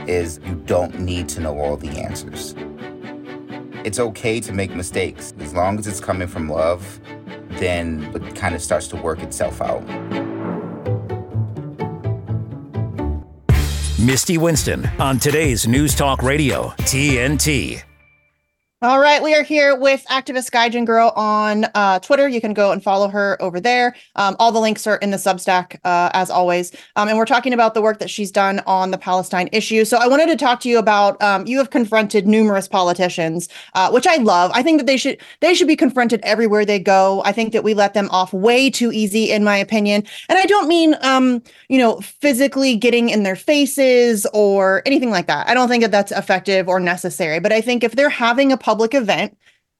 S17: is you don't need to know all the answers. It's okay to make mistakes. As long as it's coming from love, then it kind of starts to work itself out.
S1: Misty Winston on today's News Talk Radio, TNT.
S2: All right, we are here with activist Gaijin Girl on uh, Twitter. You can go and follow her over there. Um, all the links are in the Substack, uh, as always. Um, and we're talking about the work that she's done on the Palestine issue. So I wanted to talk to you about. Um, you have confronted numerous politicians, uh, which I love. I think that they should they should be confronted everywhere they go. I think that we let them off way too easy, in my opinion. And I don't mean, um, you know, physically getting in their faces or anything like that. I don't think that that's effective or necessary. But I think if they're having a public event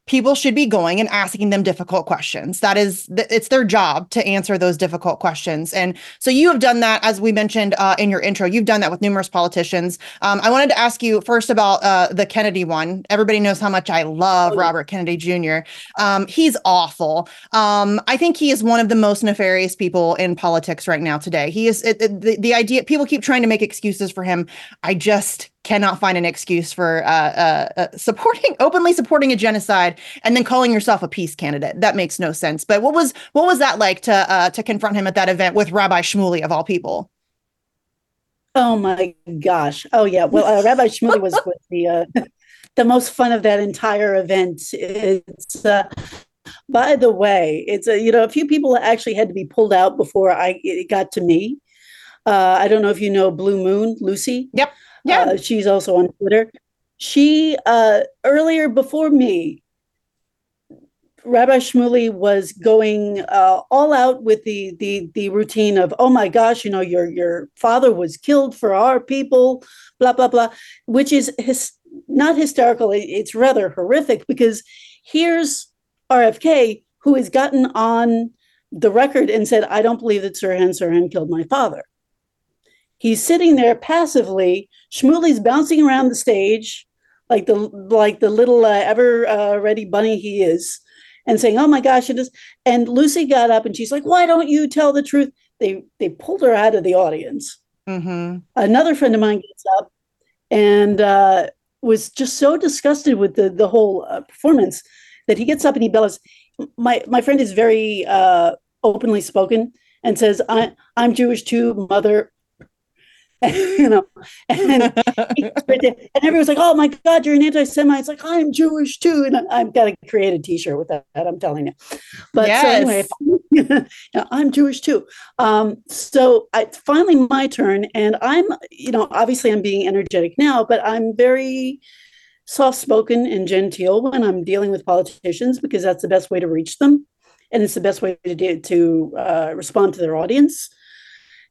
S2: people should be going and asking them difficult questions. That is it's their job to answer those difficult questions. And so you have done that as we mentioned uh, in your intro you've done that with numerous politicians. Um, i wanted to ask you first about uh, the kennedy one. Everybody knows how much i love oh, robert kennedy jr um, he's awful. Um, i think he is one of the most nefarious people in politics right now today. He is it, it, the, the idea people keep trying to make excuses for him. I just cannot find an excuse for uh, uh, uh, supporting openly supporting a genocide and then calling yourself a peace candidate. That makes no sense. But what was what was that like to uh, to confront him at that event with Rabbi Shmuley of all people?
S13: Oh my gosh! Oh yeah. Well, uh, Rabbi Shmuley was with the uh, the most fun of that entire event. It's by the way, it's a you know a few people actually had to be pulled out before I it got to me. I don't know if you know Blue Moon Lucy.
S2: Yep.
S13: Yeah. Uh, she's also on Twitter. She uh, earlier before me, Rabbi Shmuley was going uh, all out with the the the routine of oh my gosh, you know your your father was killed for our people, blah blah blah, which is his, not hysterical. It's rather horrific because here's RFK who has gotten on the record and said I don't believe that Sirhan Sirhan killed my father. He's sitting there passively. Shmuley's bouncing around the stage like the like the little uh, ever uh, ready bunny he is, and saying, "Oh my gosh, it is." And Lucy got up and she's like, "Why don't you tell the truth?" They they pulled her out of the audience.
S2: Mm-hmm.
S13: Another friend of mine gets up and uh, was just so disgusted with the the whole uh, performance that he gets up and he bellows. My my friend is very uh, openly spoken and says, I, I'm Jewish too, mother. you know, and, and everyone's like, "Oh my God, you're an anti-Semite." It's like I'm Jewish too, and I, have got to create a T-shirt with that. I'm telling you. But yes. so anyway, I'm Jewish too. Um, so I, it's finally my turn, and I'm, you know, obviously I'm being energetic now, but I'm very soft-spoken and genteel when I'm dealing with politicians because that's the best way to reach them, and it's the best way to do, to uh, respond to their audience.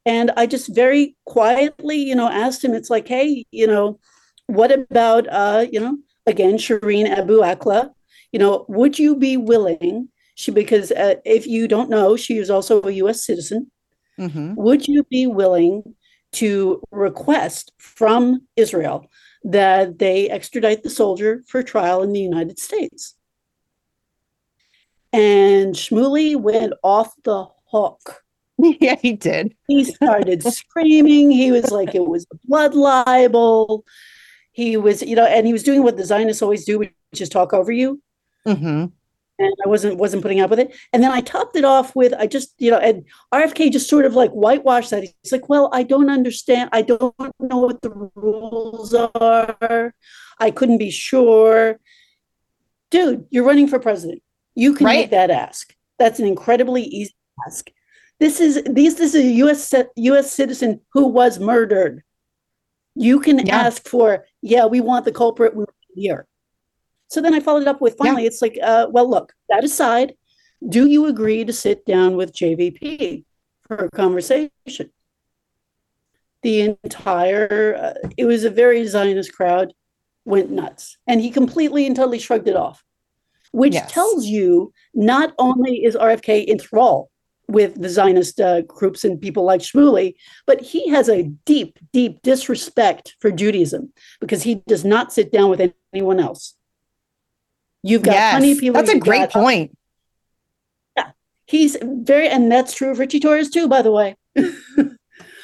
S13: And I just very quietly, you know, asked him, it's like, hey, you know, what about, uh, you know, again, Shireen Abu Akleh, you know, would you be willing? She, because uh, if you don't know, she is also a US citizen. Mm-hmm. Would you be willing to request from Israel that they extradite the soldier for trial in the United States? And Shmuley went off the hook
S2: yeah, he did.
S13: He started screaming. He was like, it was blood libel. He was, you know, and he was doing what the Zionists always do, which is talk over you.
S2: Mm-hmm.
S13: And I wasn't wasn't putting up with it. And then I topped it off with I just, you know, and RFK just sort of like whitewashed that. He's like, well, I don't understand. I don't know what the rules are. I couldn't be sure. Dude, you're running for president. You can right? make that ask. That's an incredibly easy ask. This is these this is a US US citizen who was murdered. You can yeah. ask for, yeah, we want the culprit here. So then I followed up with finally, yeah. it's like, uh, well, look, that aside, do you agree to sit down with JVP for a conversation? The entire, uh, it was a very Zionist crowd, went nuts. And he completely and totally shrugged it off, which yes. tells you not only is RFK enthralled with the Zionist uh, groups and people like Shmuley, but he has a deep, deep disrespect for Judaism because he does not sit down with anyone else. You've got yes, plenty of people.
S2: That's a great got, point.
S13: Yeah, he's very, and that's true of Richie Torres too, by the way.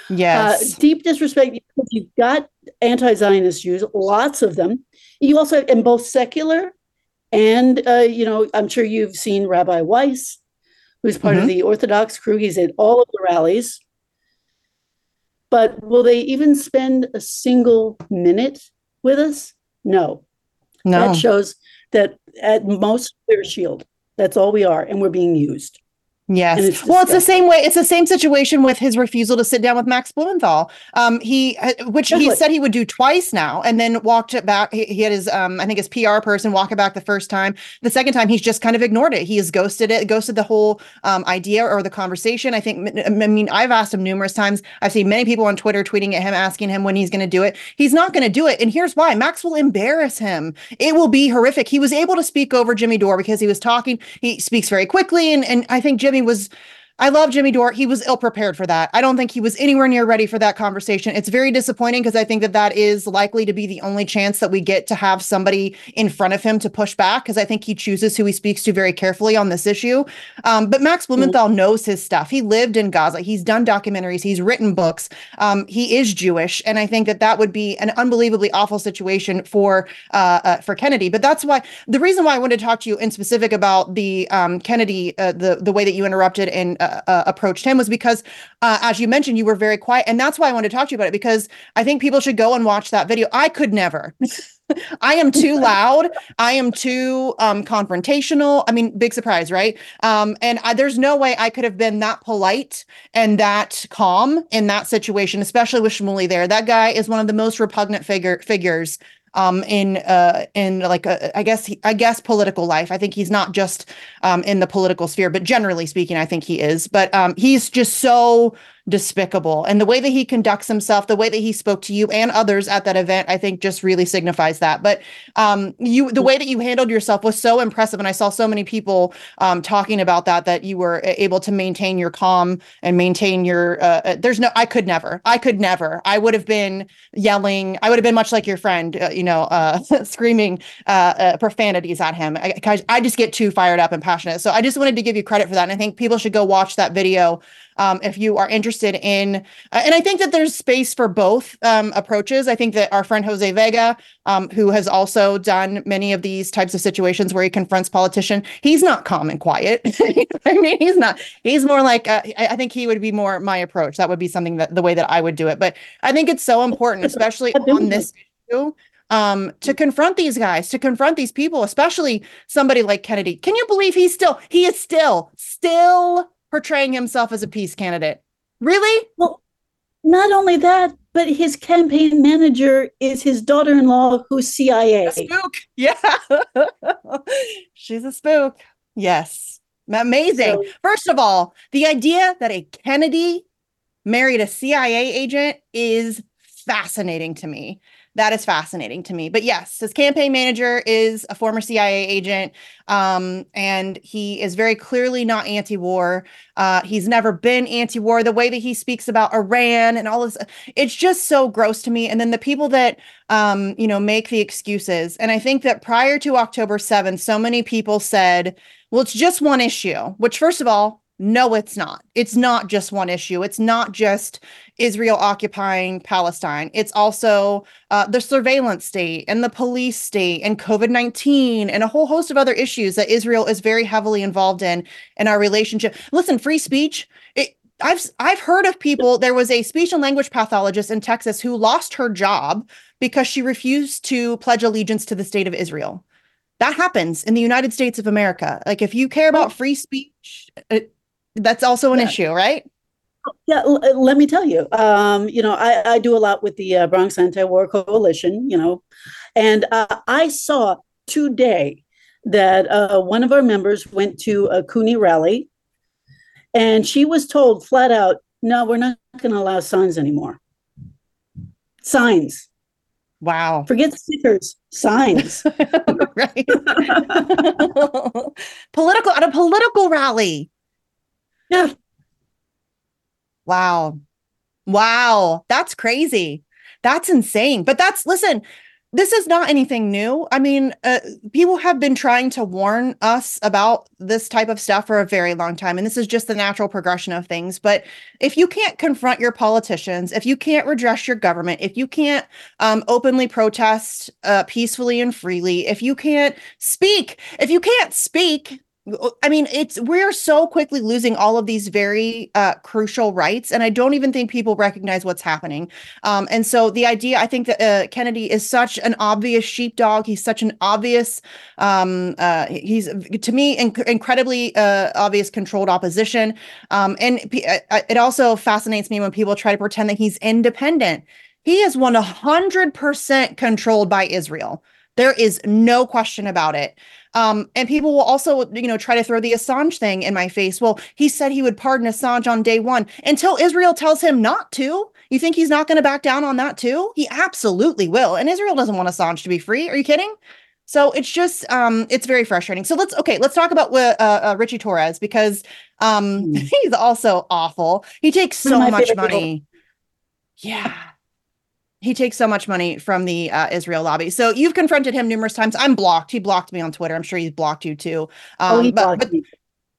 S2: yes,
S13: uh, deep disrespect because you've got anti-Zionist Jews, lots of them. You also, have, in both secular and, uh, you know, I'm sure you've seen Rabbi Weiss who's part mm-hmm. of the Orthodox crew. He's at all of the rallies. But will they even spend a single minute with us? No.
S2: No.
S13: That shows that at most we're a shield. That's all we are, and we're being used.
S2: Yes.
S13: it's
S2: well, it's the same way. It's the same situation with his refusal to sit down with Max Blumenthal. Um, he, uh, which he said he would do twice now, and then walked it back. He, he had his, um, I think his PR person walk it back the first time. The second time, he's just kind of ignored it. He has ghosted it, ghosted the whole um, idea or the conversation. I think. I mean, I've asked him numerous times. I've seen many people on Twitter tweeting at him, asking him when he's going to do it. He's not going to do it, and here's why: Max will embarrass him. It will be horrific. He was able to speak over Jimmy Dore because he was talking. He speaks very quickly, and and I think Jimmy was. I love Jimmy Dore. He was ill prepared for that. I don't think he was anywhere near ready for that conversation. It's very disappointing because I think that that is likely to be the only chance that we get to have somebody in front of him to push back because I think he chooses who he speaks to very carefully on this issue. Um, but Max Blumenthal knows his stuff. He lived in Gaza. He's done documentaries. He's written books. Um, he is Jewish, and I think that that would be an unbelievably awful situation for uh, uh, for Kennedy. But that's why the reason why I wanted to talk to you in specific about the um, Kennedy, uh, the the way that you interrupted and uh, approached him was because, uh, as you mentioned, you were very quiet, and that's why I wanted to talk to you about it because I think people should go and watch that video. I could never. I am too loud. I am too um, confrontational. I mean, big surprise, right? Um, and I, there's no way I could have been that polite and that calm in that situation, especially with Shmuley there. That guy is one of the most repugnant figure figures um in uh in like a, I guess he, I guess political life. I think he's not just um in the political sphere, but generally speaking, I think he is. But um he's just so despicable. And the way that he conducts himself, the way that he spoke to you and others at that event, I think just really signifies that. But um you the way that you handled yourself was so impressive and I saw so many people um talking about that that you were able to maintain your calm and maintain your uh, uh, there's no I could never. I could never. I would have been yelling. I would have been much like your friend, uh, you know, uh screaming uh, uh profanities at him. I, I just get too fired up and passionate. So I just wanted to give you credit for that and I think people should go watch that video um, if you are interested in, uh, and I think that there's space for both um, approaches. I think that our friend Jose Vega, um, who has also done many of these types of situations where he confronts politician, he's not calm and quiet. I mean, he's not. He's more like uh, I, I think he would be more my approach. That would be something that the way that I would do it. But I think it's so important, especially on this issue um to confront these guys to confront these people especially somebody like kennedy can you believe he's still he is still still portraying himself as a peace candidate. Really?
S13: Well not only that but his campaign manager is his daughter-in-law who's cia A.
S2: Spook. Yeah. She's a spook. Yes. Amazing.
S13: So-
S2: first of all the idea that a kennedy married a cia agent is fascinating to me that is fascinating to me. But yes, his campaign manager is a former CIA agent, um, and he is very clearly not anti-war. Uh, he's never been anti-war. The way that he speaks about Iran and all this, it's just so gross to me. And then the people that um, you know make the excuses, and I think that prior to October seventh, so many people said, "Well, it's just one issue." Which, first of all, no, it's not. It's not just one issue. It's not just Israel occupying Palestine. It's also uh, the surveillance state and the police state and COVID 19 and a whole host of other issues that Israel is very heavily involved in in our relationship. Listen, free speech. It, I've I've heard of people. There was a speech and language pathologist in Texas who lost her job because she refused to pledge allegiance to the state of Israel. That happens in the United States of America. Like if you care about free speech, it, that's also an issue, right?
S13: Yeah, l- uh, let me tell you. Um, you know, I, I do a lot with the uh, Bronx Anti-War Coalition. You know, and uh, I saw today that uh, one of our members went to a Cooney rally, and she was told flat out, "No, we're not going to allow signs anymore. Signs.
S2: Wow.
S13: Forget stickers. Signs.
S2: right. political at a political rally.
S13: Yeah.
S2: Wow. Wow. That's crazy. That's insane. But that's, listen, this is not anything new. I mean, uh, people have been trying to warn us about this type of stuff for a very long time. And this is just the natural progression of things. But if you can't confront your politicians, if you can't redress your government, if you can't um, openly protest uh, peacefully and freely, if you can't speak, if you can't speak, I mean, it's we're so quickly losing all of these very uh, crucial rights, and I don't even think people recognize what's happening. Um, and so the idea, I think that uh, Kennedy is such an obvious sheepdog. He's such an obvious, um, uh, he's to me inc- incredibly uh, obvious controlled opposition. Um, and uh, uh, it also fascinates me when people try to pretend that he's independent. He is one hundred percent controlled by Israel. There is no question about it. Um, and people will also, you know, try to throw the Assange thing in my face. Well, he said he would pardon Assange on day one until Israel tells him not to. You think he's not going to back down on that too? He absolutely will. And Israel doesn't want Assange to be free. Are you kidding? So it's just um it's very frustrating. So let's okay, let's talk about uh, uh, Richie Torres because um mm. he's also awful. He takes so much money. People. Yeah he takes so much money from the uh, Israel lobby. So you've confronted him numerous times. I'm blocked. He blocked me on Twitter. I'm sure he's blocked you too.
S13: Um, oh, he
S2: but,
S13: blocked
S2: but, me.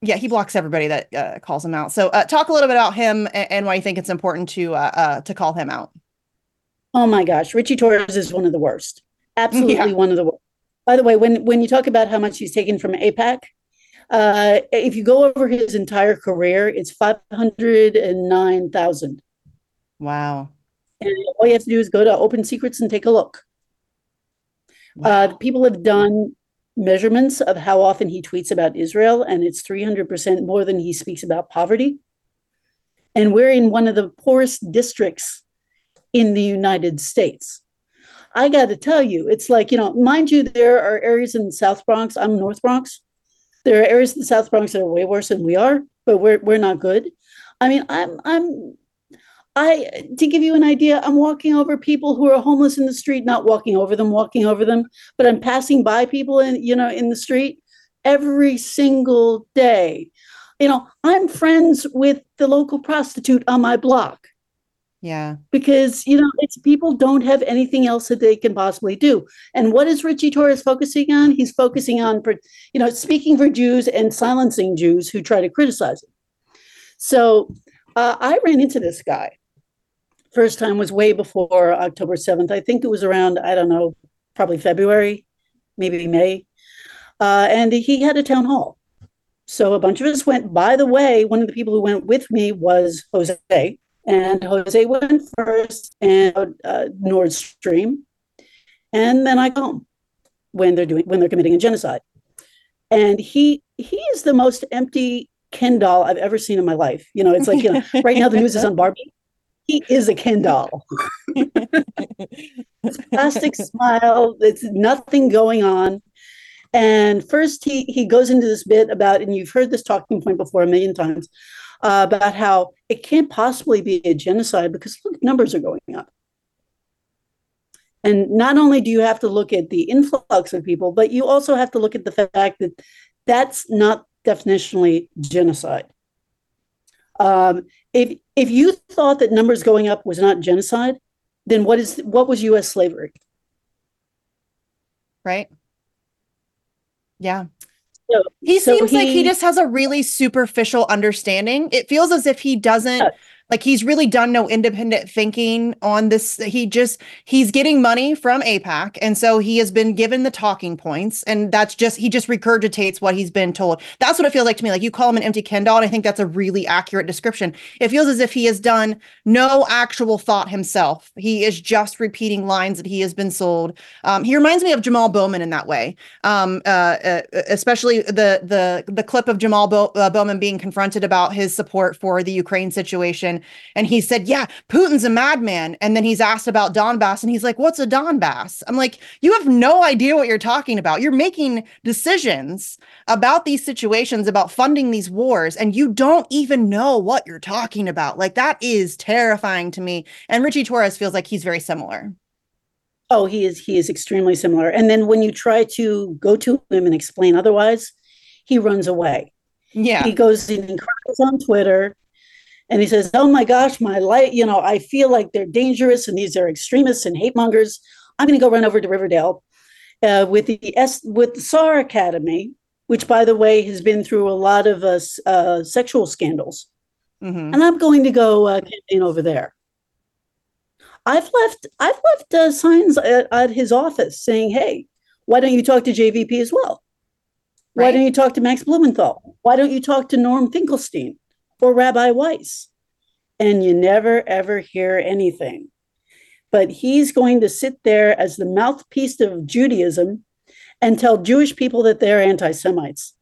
S2: Yeah, he blocks everybody that uh, calls him out. So uh, talk a little bit about him and, and, why you think it's important to uh, uh, to call him out.
S13: Oh my gosh, Richie Torres is one of the worst. Absolutely yeah. one of the worst. By the way, when when you talk about how much he's taken from AIPAC, uh, if you go over his entire career, it's five hundred and nine thousand.
S2: Wow.
S13: And all you have to do is go to Open Secrets and take a look. Uh, wow. Uh, people have done measurements of how often he tweets about Israel, and it's 300% more than he speaks about poverty. And we're in one of the poorest districts in the United States. I got to tell you, it's like, you know, mind you, there are areas in the South Bronx. I'm North Bronx. There are areas in the South Bronx that are way worse than we are, but we're, we're not good. I mean, I'm, I'm I to give you an idea, I'm walking over people who are homeless in the street, not walking over them, walking over them, but I'm passing by people in, you know, in the street every single day. You know, I'm friends with the local prostitute on my block.
S2: Yeah.
S13: Because, you know, it's people don't have anything else that they can possibly do. And what is Richie Torres focusing on? He's focusing on, you know, speaking for Jews and silencing Jews who try to criticize him. So uh, I ran into this guy first time was way before October 7th. I think it was around, I don't know, probably February, maybe May. Uh, and he had a town hall. So a bunch of us went. By the way, one of the people who went with me was Jose. And Jose went first and uh, Nord Stream. And then I come when they're doing when they're committing a genocide. And he he is the most empty Ken doll I've ever seen in my life. You know, it's like, you know, right now the news is on Barbie he is a Ken doll. plastic smile. It's nothing going on. And first, he he goes into this bit about, and you've heard this talking point before a million times, uh, about how it can't possibly be a genocide because look, numbers are going up. And not only do you have to look at the influx of people, but you also have to look at the fact that that's not definitionally genocide. Um, if if you thought that numbers going up was not genocide, then what is what was U.S. slavery?
S2: Right. Yeah. So, he so seems he, like he just has a really superficial understanding. It feels as if he doesn't like he's really done no independent thinking on this. He just he's getting money from AIPAC, and so he has been given the talking points, and that's just he just regurgitates what he's been told. That's what it feels like to me. Like you call him an empty Ken doll, and I think that's a really accurate description. It feels as if he has done no actual thought himself. He is just repeating lines that he has been sold. Um, he reminds me of Jamal Bowman in that way, um, uh, uh, especially the the the clip of Jamal Bo- uh, Bowman being confronted about his support for the Ukraine situation and he said, Yeah, Putin's a madman. And then he's asked about Donbass and he's like, What's a Donbass? I'm like, You have no idea what you're talking about. You're making decisions about these situations, about funding these wars, and you don't even know what you're talking about. Like, that is terrifying to me. And Richie Torres feels like he's very similar.
S13: Oh, he is he is extremely similar. And then when you try to go to him and explain otherwise, he runs away.
S2: Yeah.
S13: He goes and cries on Twitter and he says, "Oh my gosh, my light! You know, I feel like they're dangerous, and these are extremists and hate mongers. I'm going to go run over to Riverdale uh, with the S with the SAR Academy, which, by the way, has been through a lot of uh, uh, sexual scandals, mm-hmm. and I'm going to go uh, campaign over there." I've left I've left uh, signs at, at his office saying, "Hey, why don't you talk to JVP as well?" Why
S2: Right.
S13: don't you talk to Max Blumenthal? Why don't you talk to Norm Finkelstein or Rabbi Weiss? And you never ever hear anything. But he's going to sit there as the mouthpiece of Judaism and tell Jewish people that they're anti Semites.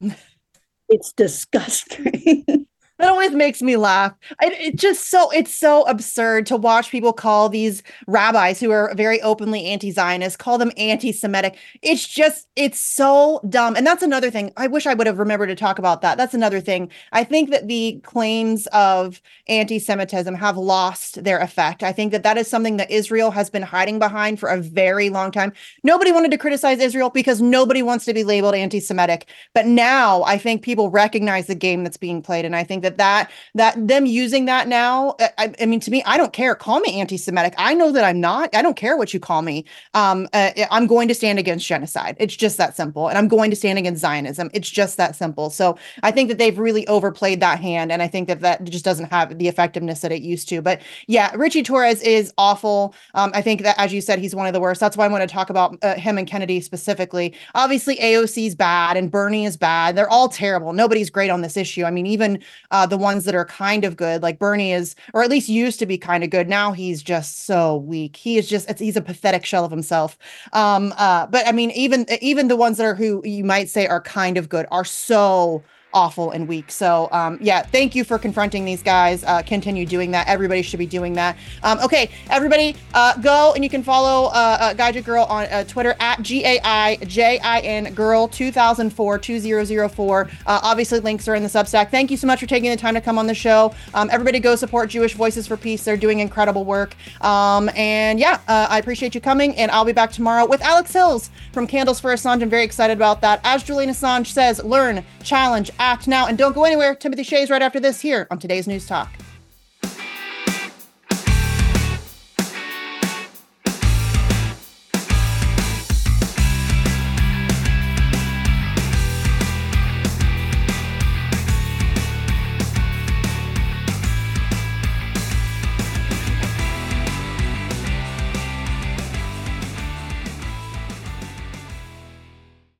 S13: it's disgusting.
S2: That always makes me laugh. It, it just so it's so absurd to watch people call these rabbis who are very openly anti-Zionist call them anti-Semitic. It's just it's so dumb. And that's another thing. I wish I would have remembered to talk about that. That's another thing. I think that the claims of anti-Semitism have lost their effect. I think that that is something that Israel has been hiding behind for a very long time. Nobody wanted to criticize Israel because nobody wants to be labeled anti-Semitic. But now I think people recognize the game that's being played, and I think that that that them using that now. I, I mean, to me, I don't care. Call me anti-Semitic. I know that I'm not. I don't care what you call me. Um, uh, I'm going to stand against genocide. It's just that simple, and I'm going to stand against Zionism. It's just that simple. So I think that they've really overplayed that hand, and I think that that just doesn't have the effectiveness that it used to. But yeah, Richie Torres is awful. Um, I think that, as you said, he's one of the worst. That's why I want to talk about uh, him and Kennedy specifically. Obviously, AOC is bad and Bernie is bad. They're all terrible. Nobody's great on this issue. I mean, even uh, the ones that are kind of good, like Bernie is, or at least used to be kind of good. Now he's just so weak. He is just, he's a pathetic shell of himself. Um, uh, but I mean, even even the ones that are who you might say are kind of good are so awful and weak. So um, yeah, thank you for confronting these guys. Uh, continue doing that. Everybody should be doing that. Um, okay, everybody, uh, go and you can follow uh, uh, Girl on uh, Twitter at G A I J I N Girl 2004 2004. Uh, obviously, links are in the Substack. Thank you so much for taking the time to come on the show. Um, everybody, go support Jewish Voices for Peace. They're doing incredible work. Um, and yeah, uh, I appreciate you coming. And I'll be back tomorrow with Alex Hills from Candles for Assange. I'm very excited about that. As Julian Assange says, learn, challenge, act now, and don't go anywhere. Timothy Shays right after this here on today's News Talk.